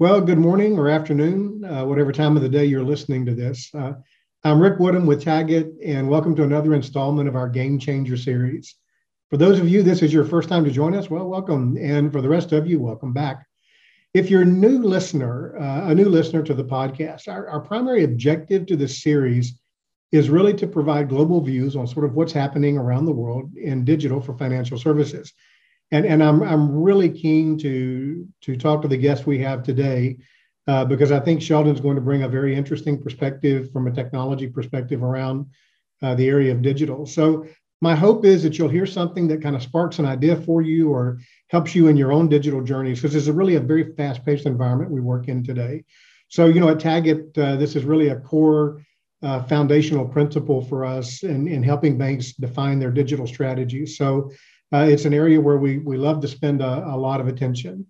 Well, good morning or afternoon, uh, whatever time of the day you're listening to this. Uh, I'm Rick Woodham with Tagit, and welcome to another installment of our Game Changer series. For those of you, this is your first time to join us. Well, welcome, and for the rest of you, welcome back. If you're a new listener, uh, a new listener to the podcast, our, our primary objective to this series is really to provide global views on sort of what's happening around the world in digital for financial services and and I'm I'm really keen to to talk to the guest we have today uh, because I think Sheldon's going to bring a very interesting perspective from a technology perspective around uh, the area of digital. So my hope is that you'll hear something that kind of sparks an idea for you or helps you in your own digital journeys because it's a really a very fast-paced environment we work in today. So you know at Tagit, uh, this is really a core. Uh, foundational principle for us in, in helping banks define their digital strategies. So uh, it's an area where we, we love to spend a, a, lot of attention.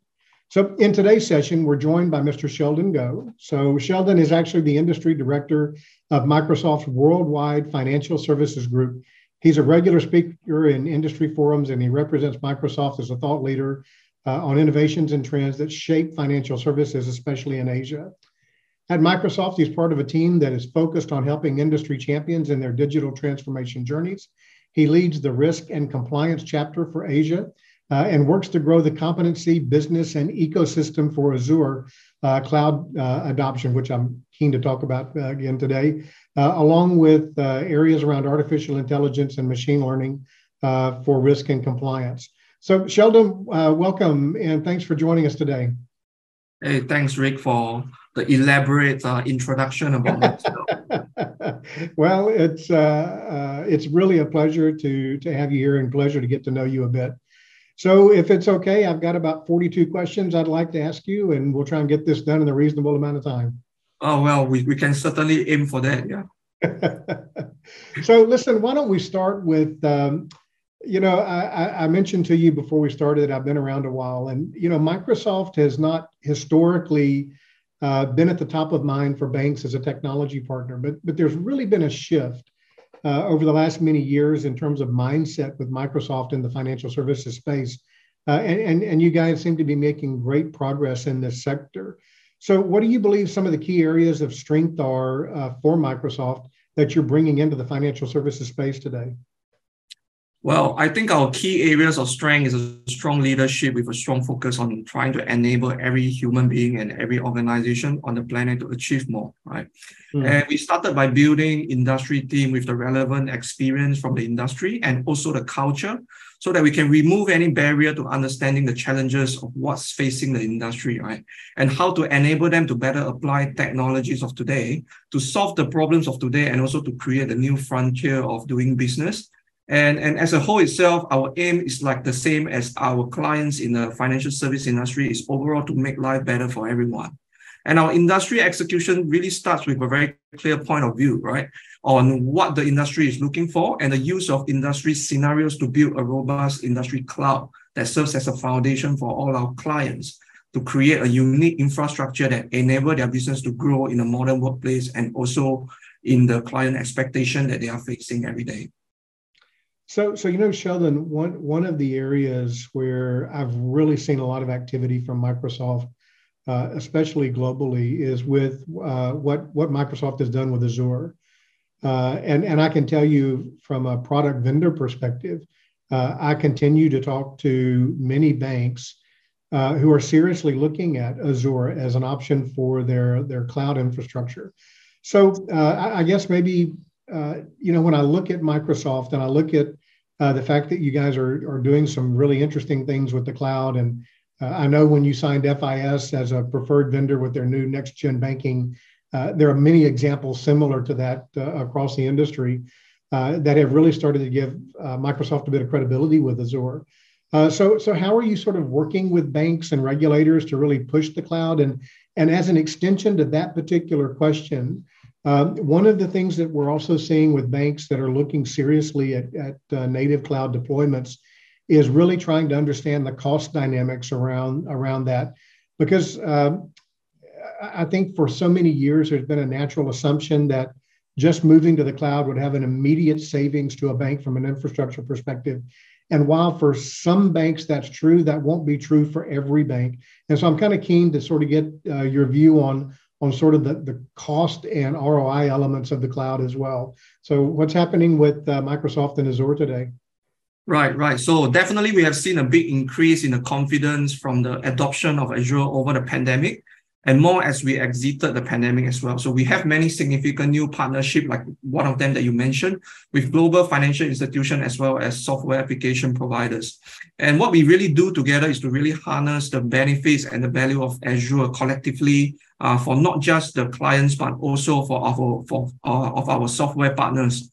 So, in today's session, we're joined by Mr. Sheldon Goh. So, Sheldon is actually the industry director of Microsoft's Worldwide Financial Services Group. He's a regular speaker in industry forums and he represents Microsoft as a thought leader uh, on innovations and trends that shape financial services, especially in Asia. At Microsoft, he's part of a team that is focused on helping industry champions in their digital transformation journeys he leads the risk and compliance chapter for Asia uh, and works to grow the competency, business, and ecosystem for Azure uh, cloud uh, adoption, which I'm keen to talk about uh, again today, uh, along with uh, areas around artificial intelligence and machine learning for risk and compliance. So, Sheldon, welcome and thanks for joining us today. Hey, thanks, Rick, for the elaborate introduction about myself. well, it's uh, uh, it's really a pleasure to to have you here and pleasure to get to know you a bit. So, if it's okay, I've got about 42 questions I'd like to ask you, and we'll try and get this done in a reasonable amount of time. Oh well, we, we can certainly aim for that. Yeah. so, listen, why don't we start with um, you know, I, I, mentioned to you before we started I've been around a while, and you know, Microsoft has not historically uh, been at the top of mind for banks as a technology partner, but but there's really been a shift uh, over the last many years in terms of mindset with Microsoft in the financial services space, uh, and, and and you guys seem to be making great progress in this sector. So, what do you believe some of the key areas of strength are uh, for Microsoft that you're bringing into the financial services space today? Well, I think our key areas of strength is a strong leadership with a strong focus on trying to enable every human being and every organization on the planet to achieve more, right? Mm. And we started by building industry team with the relevant experience from the industry and also the culture so that we can remove any barrier to understanding the challenges of what's facing the industry, right? And how to enable them to better apply technologies of today to solve the problems of today and also to create a new frontier of doing business and, and as a whole itself, our aim is like the same as our clients in the financial service industry is overall to make life better for everyone. And our industry execution really starts with a very clear point of view, right? On what the industry is looking for and the use of industry scenarios to build a robust industry cloud that serves as a foundation for all our clients to create a unique infrastructure that enable their business to grow in a modern workplace and also in the client expectation that they are facing every day. So, so you know, Sheldon, one one of the areas where I've really seen a lot of activity from Microsoft, uh, especially globally, is with uh, what what Microsoft has done with Azure, uh, and and I can tell you from a product vendor perspective, uh, I continue to talk to many banks uh, who are seriously looking at Azure as an option for their their cloud infrastructure. So, uh, I, I guess maybe uh, you know, when I look at Microsoft and I look at uh, the fact that you guys are, are doing some really interesting things with the cloud, and uh, I know when you signed FIS as a preferred vendor with their new next gen banking, uh, there are many examples similar to that uh, across the industry that have really started to give Microsoft a bit of credibility with Azure. so, so how are you sort of working with banks and regulators to really push the cloud? And, and as an extension to that particular question, um, one of the things that we're also seeing with banks that are looking seriously at, at uh, native cloud deployments is really trying to understand the cost dynamics around around that, because um, I think for so many years there's been a natural assumption that just moving to the cloud would have an immediate savings to a bank from an infrastructure perspective. And while for some banks that's true, that won't be true for every bank. And so I'm kind of keen to sort of get uh, your view on on sort of the, the cost and ROI elements of the cloud as well. So what's happening with uh, Microsoft and Azure today? Right, right. So definitely we have seen a big increase in the confidence from the adoption of Azure over the pandemic and more as we exited the pandemic as well. So we have many significant new partnership, like one of them that you mentioned, with global financial institutions as well as software application providers. And what we really do together is to really harness the benefits and the value of Azure collectively uh, for not just the clients, but also for our for uh, of our software partners.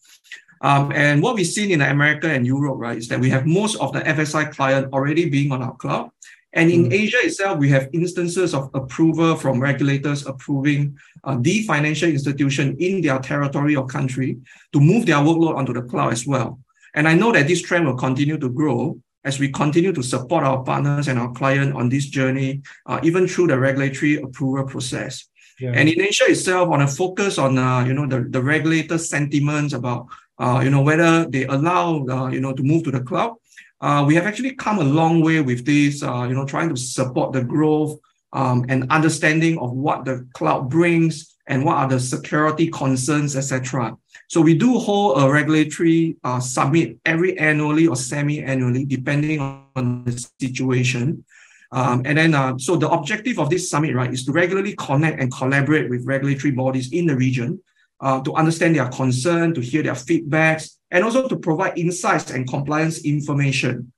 Um, and what we've seen in America and Europe, right, is that we have most of the FSI client already being on our cloud. And in mm. Asia itself, we have instances of approval from regulators approving uh, the financial institution in their territory or country to move their workload onto the cloud as well. And I know that this trend will continue to grow as we continue to support our partners and our client on this journey, uh, even through the regulatory approval process. Yeah. And in Asia itself, on a focus on uh, you know the, the regulator sentiments about uh, you know whether they allow uh, you know to move to the cloud, uh, we have actually come a long way with this, uh, you know, trying to support the growth um, and understanding of what the cloud brings and what are the security concerns, etc. So we do hold a regulatory uh, summit every annually or semi-annually, depending on the situation. Um, and then, uh, so the objective of this summit, right, is to regularly connect and collaborate with regulatory bodies in the region uh, to understand their concern, to hear their feedbacks, and also to provide insights and compliance information.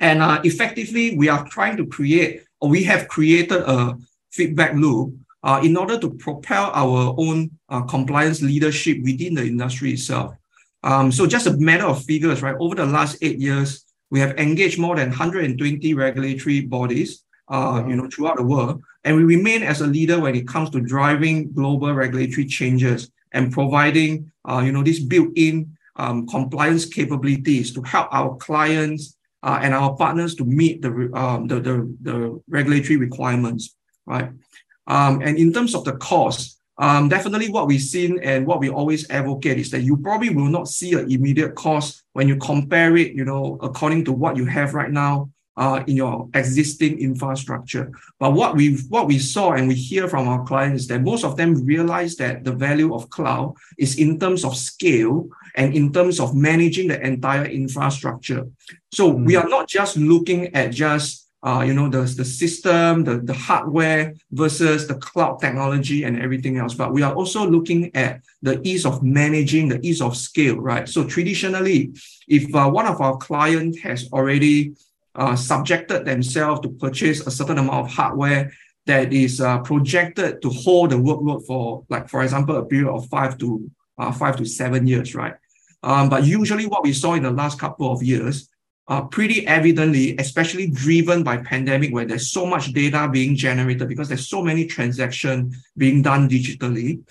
And uh, effectively, we are trying to create, or we have created a feedback loop uh, in order to propel our own uh, compliance leadership within the industry itself. Um, so just a matter of figures, right? Over the last eight years, we have engaged more than 120 regulatory bodies, uh, you know, throughout the world, and we remain as a leader when it comes to driving global regulatory changes and providing, uh, you know, this built-in um, compliance capabilities to help our clients uh, and our partners to meet the, um, the, the, the, regulatory requirements, right? Um, and in terms of the cost, um, definitely what we've seen and what we always advocate is that you probably will not see an immediate cost when you compare it, you know, according to what you have right now uh, in your existing infrastructure. But what we what we saw and we hear from our clients is that most of them realize that the value of cloud is in terms of scale and in terms of managing the entire infrastructure. So mm. we are not just looking at just uh, you know, the, the system, the, the hardware versus the cloud technology and everything else. But we are also looking at the ease of managing, the ease of scale, right? So traditionally, if uh, one of our clients has already uh, subjected themselves to purchase a certain amount of hardware that is uh, projected to hold the workload for, like, for example, a period of five to uh, five to seven years, right? Um, but usually what we saw in the last couple of years, uh, pretty evidently, especially driven by pandemic, where there's so much data being generated because there's so many transactions being done digitally.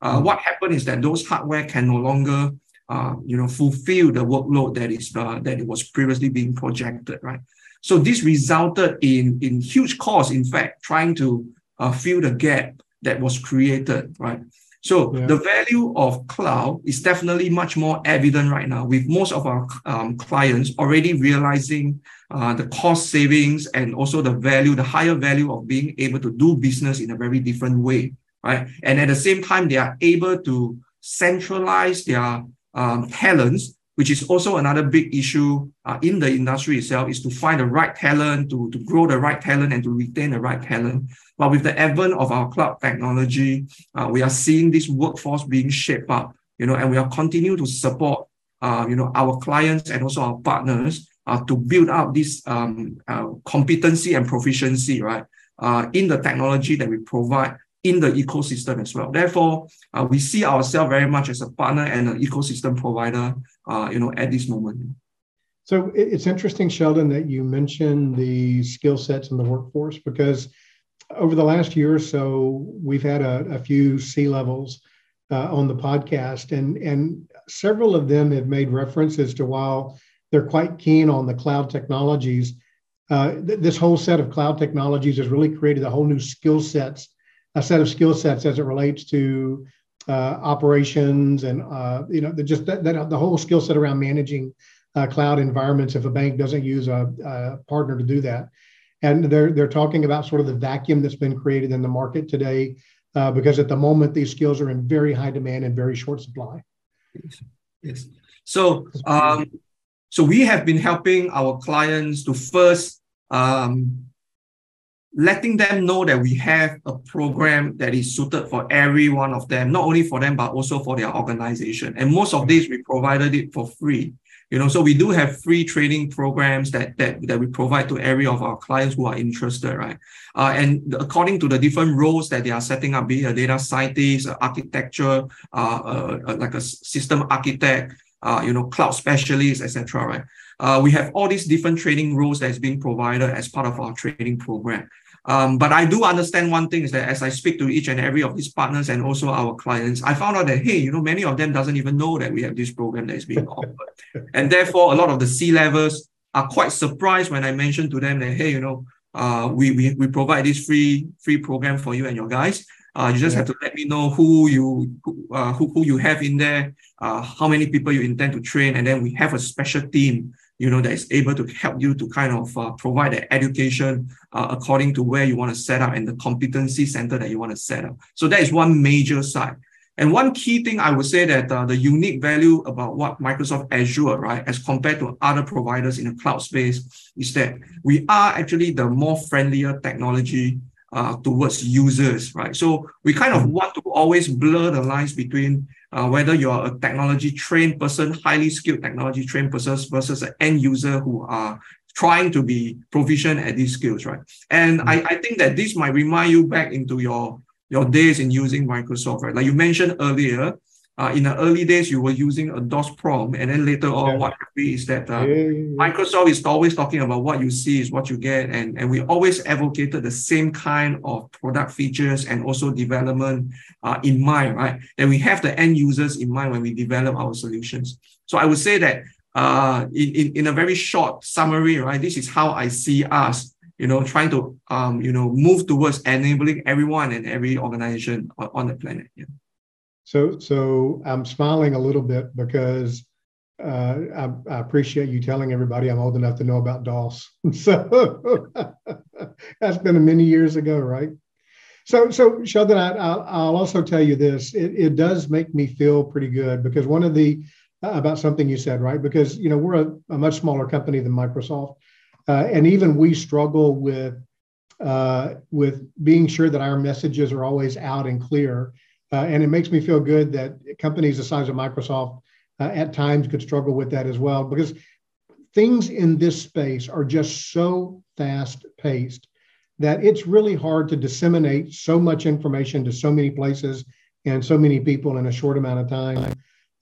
Uh, mm. What happened is that those hardware can no longer uh, you know, fulfill the workload that is uh, that it was previously being projected, right? So this resulted in in huge costs. In fact, trying to uh, fill the gap that was created, right? So yeah. the value of cloud is definitely much more evident right now, with most of our um, clients already realizing uh, the cost savings and also the value, the higher value of being able to do business in a very different way, right? And at the same time, they are able to centralize their um, talents, which is also another big issue uh, in the industry itself, is to find the right talent, to, to grow the right talent, and to retain the right talent. But with the advent of our cloud technology, uh, we are seeing this workforce being shaped up, you know, and we are continue to support, uh, you know, our clients and also our partners uh, to build up this um, uh, competency and proficiency, right, uh, in the technology that we provide in the ecosystem as well. Therefore, uh, we see ourselves very much as a partner and an ecosystem provider, uh, you know, at this moment. So it's interesting, Sheldon, that you mentioned the skill sets in the workforce because over the last year or so, we've had a, a few C levels uh, on the podcast, and and several of them have made references to while they're quite keen on the cloud technologies. Uh, th- this whole set of cloud technologies has really created a whole new skill sets a set of skill sets as it relates to uh, operations and uh, you know the, just that, that, the whole skill set around managing uh, cloud environments if a bank doesn't use a, a, partner to do that. And they're they're talking about sort of the vacuum that's been created in the market today, uh, because at the moment these skills are in very high demand and very short supply. Yes. So um, so we have been helping our clients to first um, letting them know that we have a program that is suited for every one of them, not only for them, but also for their organization. And most of these, we provided it for free. You know, so we do have free training programs that that, that we provide to every of our clients who are interested, right? Uh, and according to the different roles that they are setting up, be a data scientist, architecture, uh, uh, uh, like a system architect, uh, you know, cloud specialist, etc. Right? Uh, we have all these different training roles that's being provided as part of our training program. Um, but I do understand one thing is that as I speak to each and every of these partners and also our clients, I found out that hey, you know, many of them doesn't even know that we have this program that is being offered, and therefore a lot of the C levels are quite surprised when I mention to them that hey, you know, uh, we we we provide this free free program for you and your guys. Uh, you just yeah. have to let me know who you who, uh, who, who you have in there, uh, how many people you intend to train, and then we have a special team you know, that is able to help you to kind of uh, provide the education uh, according to where you want to set up and the competency center that you want to set up. So that is one major side. And one key thing I would say that uh, the unique value about what Microsoft Azure, right, as compared to other providers in the cloud space, is that we are actually the more friendlier technology uh, towards users, right? So we kind of want to always blur the lines between uh, whether you're a technology trained person, highly skilled technology trained person versus an end user who are trying to be proficient at these skills, right? And mm-hmm. I, I think that this might remind you back into your your days in using Microsoft, right? Like you mentioned earlier, uh, in the early days, you were using a DOS prompt, and then later on, yeah. what happened is that uh, yeah, yeah, Microsoft is always talking about what you see is what you get, and, and we always advocated the same kind of product features and also development uh, in mind, right? That we have the end users in mind when we develop our solutions. So I would say that uh, in, in, in a very short summary, right, this is how I see us you know, trying to um, you know, move towards enabling everyone and every organization on, on the planet. Yeah. So, so I'm smiling a little bit because uh, I, I, appreciate you telling everybody I'm old enough to know about DOS. so that's been many years ago, right? So, so Sheldon, I, will also tell you this: it, it, does make me feel pretty good because one of the uh, about something you said, right? Because you know we're a, a much smaller company than Microsoft, uh, and even we struggle with uh, with being sure that our messages are always out and clear. Uh, and it makes me feel good that companies the size of Microsoft uh, at times could struggle with that as well, because things in this space are just so fast paced that it's really hard to disseminate so much information to so many places and so many people in a short amount of time.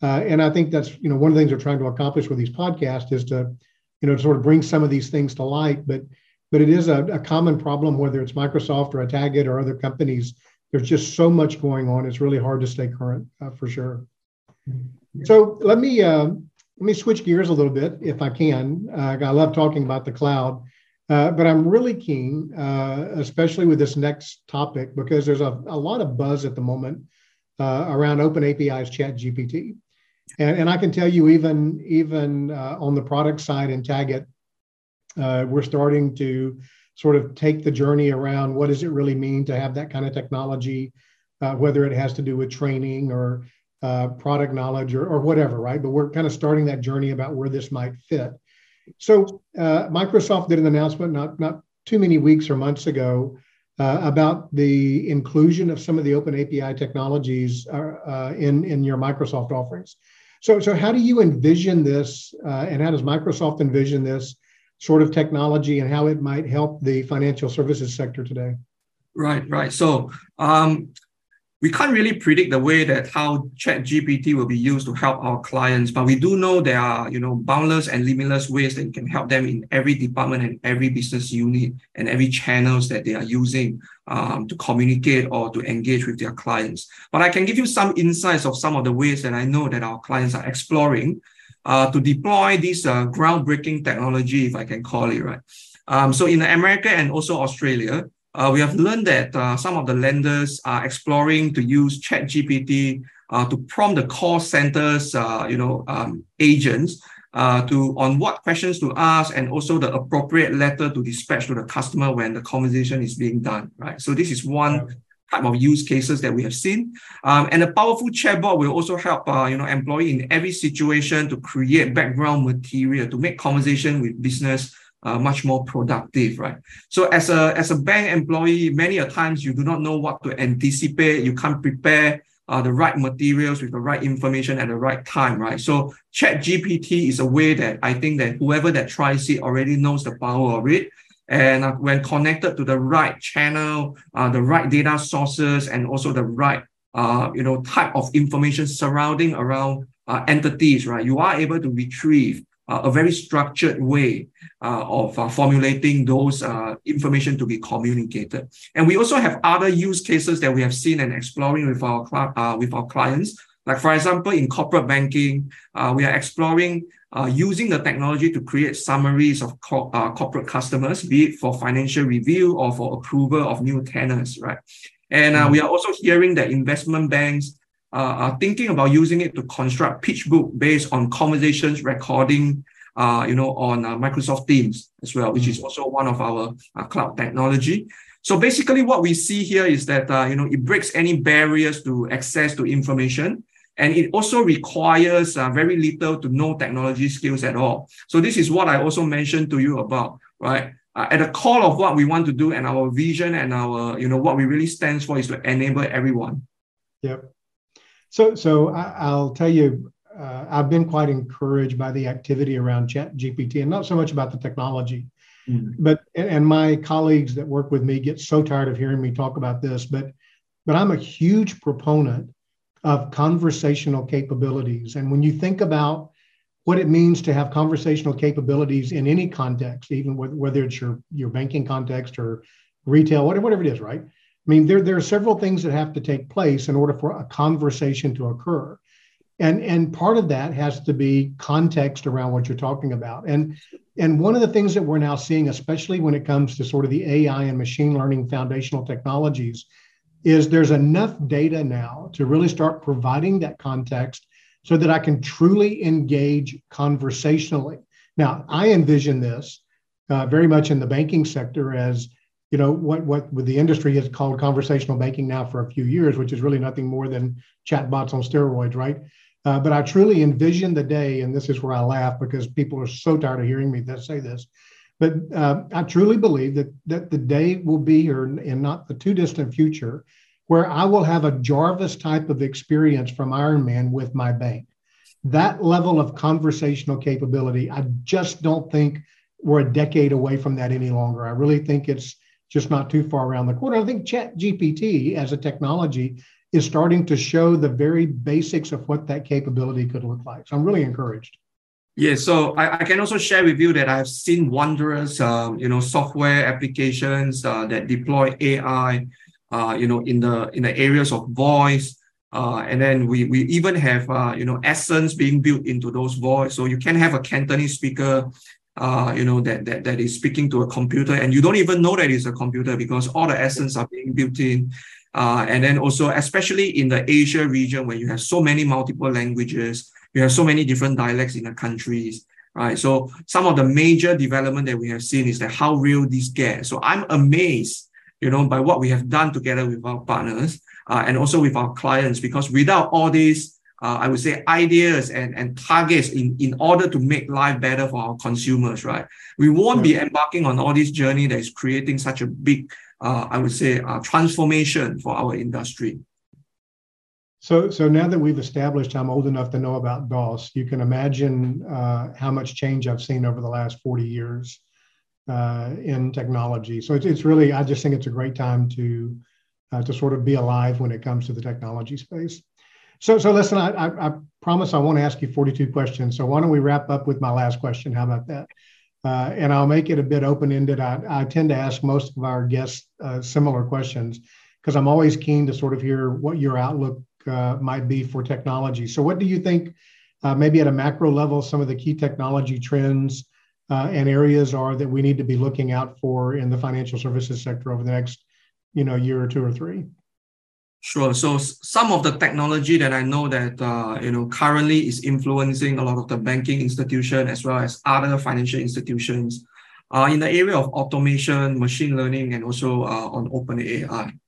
Uh, and I think that's you know one of the things we're trying to accomplish with these podcasts is to you know sort of bring some of these things to light. But but it is a, a common problem whether it's Microsoft or a Tagit or other companies there's just so much going on. It's really hard to stay current uh, for sure. So let me uh, let me switch gears a little bit if I can. Uh, I love talking about the cloud, uh, but I'm really keen, uh, especially with this next topic, because there's a, a lot of buzz at the moment uh, around Open API's Chat GPT, and, and I can tell you even even on the product side in Tagit, we're starting to sort of take the journey around what does it really mean to have that kind of technology, uh, whether it has to do with training or uh, product knowledge or, or whatever, right? But we're kind of starting that journey about where this might fit. So uh, Microsoft did an announcement not not too many weeks or months ago uh, about the inclusion of some of the open API technologies uh, uh, in in your Microsoft offerings. So so how do you envision this, and how does Microsoft envision this? Sort of technology and how it might help the financial services sector today? Right, right. So um, we can't really predict the way that how Chat GPT will be used to help our clients, but we do know there are you know boundless and limitless ways that can help them in every department and every business unit and every channels that they are using um, to communicate or to engage with their clients. But I can give you some insights of some of the ways that I know that our clients are exploring uh, to deploy this uh, groundbreaking technology, if I can call it right. Um, so in America and also Australia, uh, we have learned that uh, some of the lenders are exploring to use ChatGPT uh, to prompt the call centers, uh, you know, um, agents uh, to on what questions to ask and also the appropriate letter to dispatch to the customer when the conversation is being done, right? So this is one type of use cases that we have seen. Um, and a powerful chatbot will also help, uh, you know, employee in every situation to create background material to make conversation with business uh, much more productive, right? So as a as a bank employee, many a times you do not know what to anticipate. You can't prepare uh, the right materials with the right information at the right time, right? So Chat GPT is a way that I think that whoever that tries it already knows the power of it. And uh, when connected to the right channel, uh, the right data sources, and also the right uh, you know type of information surrounding around uh, entities, right? You are able to retrieve uh, a very structured way uh, of uh, formulating those uh, information to be communicated. And we also have other use cases that we have seen and exploring with our uh, with our clients. Like for example, in corporate banking, uh, we are exploring using the technology to create summaries of co- corporate customers, be it for financial review or for approval of new tenants, right? And mm-hmm. we are also hearing that investment banks uh, are thinking about using it to construct pitch book based on conversations recording, uh, you know, on uh, Microsoft Teams as well, which mm. is also one of our uh, cloud technology. So basically, what we see here is that uh, you know it breaks any barriers to access to information, and it also requires uh, very little to no technology skills at all. So this is what I also mentioned to you about, right? Uh, at the core of what we want to do and our vision and our you know what we really stands for is to enable everyone. Yep. So, so I, will tell you, uh, I've been quite encouraged by the activity around Chat GPT, and not so much about the technology, mm-hmm. but and my colleagues that work with me get so tired of hearing me talk about this, but but I'm a huge proponent of conversational capabilities, and when you think about what it means to have conversational capabilities in any context, even whether it's your your banking context or retail, whatever, whatever it is, right? I mean, there, there are several things that have to take place in order for a conversation to occur. And, and part of that has to be context around what you're talking about. And, and one of the things that we're now seeing, especially when it comes to sort of the AI and machine learning foundational technologies, is there's enough data now to really start providing that context so that I can truly engage conversationally. Now, I envision this uh, very much in the banking sector as you know what what the industry has called conversational banking now for a few years, which is really nothing more than chatbots on steroids, right? Uh, but I truly envision the day, and this is where I laugh because people are so tired of hearing me that say this. But uh, I truly believe that that the day will be here in not the too distant future where I will have a Jarvis type of experience from Ironman with my bank. That level of conversational capability, I just don't think we're a decade away from that any longer. I really think it's just not too far around the corner. I think Chat GPT as a technology is starting to show the very basics of what that capability could look like. So I'm really encouraged. Yeah, so I, I can also share with you that I've seen wondrous, um, you know, software applications uh, that deploy AI, uh, you know, in the in the areas of voice, uh, and then we we even have uh, you know essence being built into those voice. So you can have a Cantonese speaker uh, you know, that, that, that is speaking to a computer and you don't even know that it's a computer because all the essence are being built in. Uh, and then also, especially in the Asia region where you have so many multiple languages, you have so many different dialects in the countries, right? So some of the major development that we have seen is that how real this gets. So I'm amazed, you know, by what we have done together with our partners uh, and also with our clients, because without all these uh, I would say ideas and, and targets in, in order to make life better for our consumers, right? We won't be embarking on all this journey that is creating such a big, uh, I would say, uh, transformation for our industry. So, so now that we've established I'm old enough to know about DOS, you can imagine uh, how much change I've seen over the last 40 years uh, in technology. So it's, it's really, I just think it's a great time to uh, to sort of be alive when it comes to the technology space. So, so listen, I, I, I, promise I won't ask you 42 questions. So why don't we wrap up with my last question? How about that? Uh, and I'll make it a bit open-ended. I, I tend to ask most of our guests uh, similar questions because I'm always keen to sort of hear what your outlook uh, might be for technology. So what do you think, uh, maybe at a macro level, some of the key technology trends uh, and areas are that we need to be looking out for in the financial services sector over the next, you know, year or two or three? Sure. So some of the technology that I know that uh, you know currently is influencing a lot of the banking institution as well as other financial institutions uh, in the area of automation, machine learning, and also uh, on OpenAI.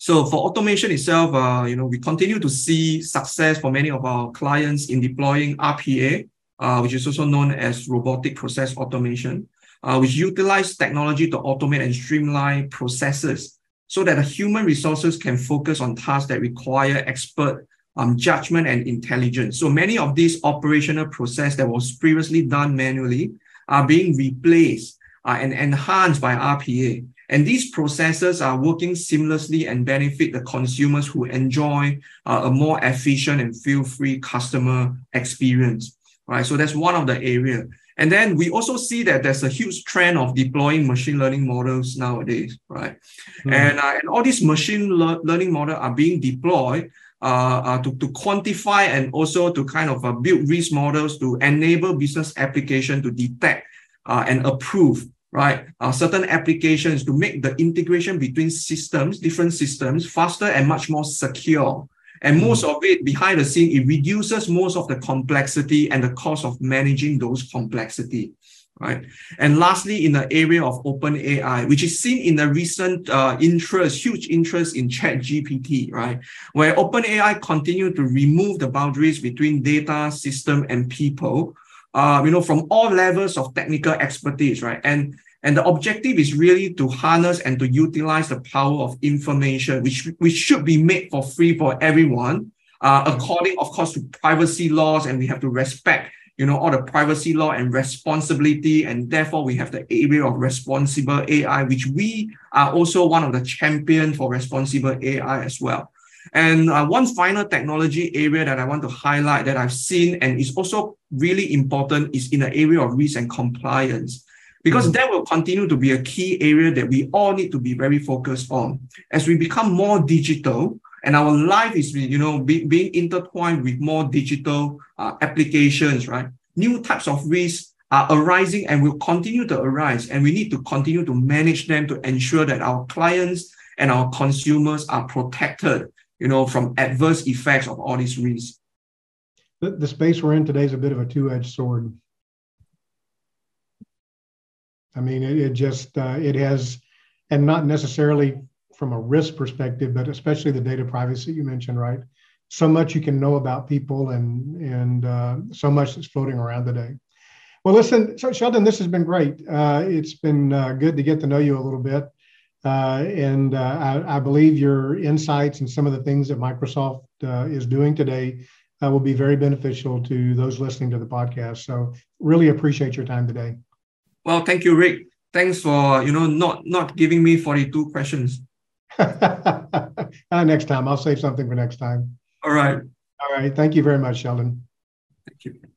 So for automation itself, uh, you know, we continue to see success for many of our clients in deploying RPA, uh, which is also known as robotic process automation, uh, which utilize technology to automate and streamline processes so that the human resources can focus on tasks that require expert um, judgment and intelligence. So many of these operational process that was previously done manually are being replaced uh, and enhanced by RPA. And these processes are working seamlessly and benefit the consumers who enjoy uh, a more efficient and feel-free customer experience. Right. So that's one of the area. And then we also see that there's a huge trend of deploying machine learning models nowadays, right? Mm. And, uh, and all these machine le- learning models are being deployed uh, uh, to, to quantify and also to kind of uh, build risk models to enable business application to detect uh, and approve right uh, certain applications to make the integration between systems different systems faster and much more secure and hmm. most of it behind the scene, it reduces most of the complexity and the cost of managing those complexity. Right. And lastly, in the area of open AI, which is seen in the recent uh, interest, huge interest in chat GPT, right? Where open AI continue to remove the boundaries between data, system, and people, uh, you know, from all levels of technical expertise, right? And and the objective is really to harness and to utilize the power of information, which, which should be made for free for everyone, uh, according, of course, to privacy laws. And we have to respect, you know, all the privacy law and responsibility. And therefore, we have the area of responsible AI, which we are also one of the champions for responsible AI as well. And uh, one final technology area that I want to highlight that I've seen and is also really important is in the area of risk and compliance. Because mm-hmm. that will continue to be a key area that we all need to be very focused on. As we become more digital and our life is you know be, being intertwined with more digital uh, applications right? New types of risks are arising and will continue to arise and we need to continue to manage them to ensure that our clients and our consumers are protected you know from adverse effects of all these risks the, the space we're in today is a bit of a two-edged sword I mean, it, it just uh, it has, and not necessarily from a risk perspective, but especially the data privacy you mentioned, right? So much you can know about people, and and uh, so much that's floating around today. Well, listen, Sheldon, this has been great. Uh, it's been uh, good to get to know you a little bit, uh, and uh, I, I, believe your insights and some of the things that Microsoft is doing today will be very beneficial to those listening to the podcast. So, really appreciate your time today. Well, thank you, Rick. Thanks for you know not not giving me 42 questions. uh, next time, I'll save something for next time. All right. All right. Thank you very much, Sheldon. Thank you.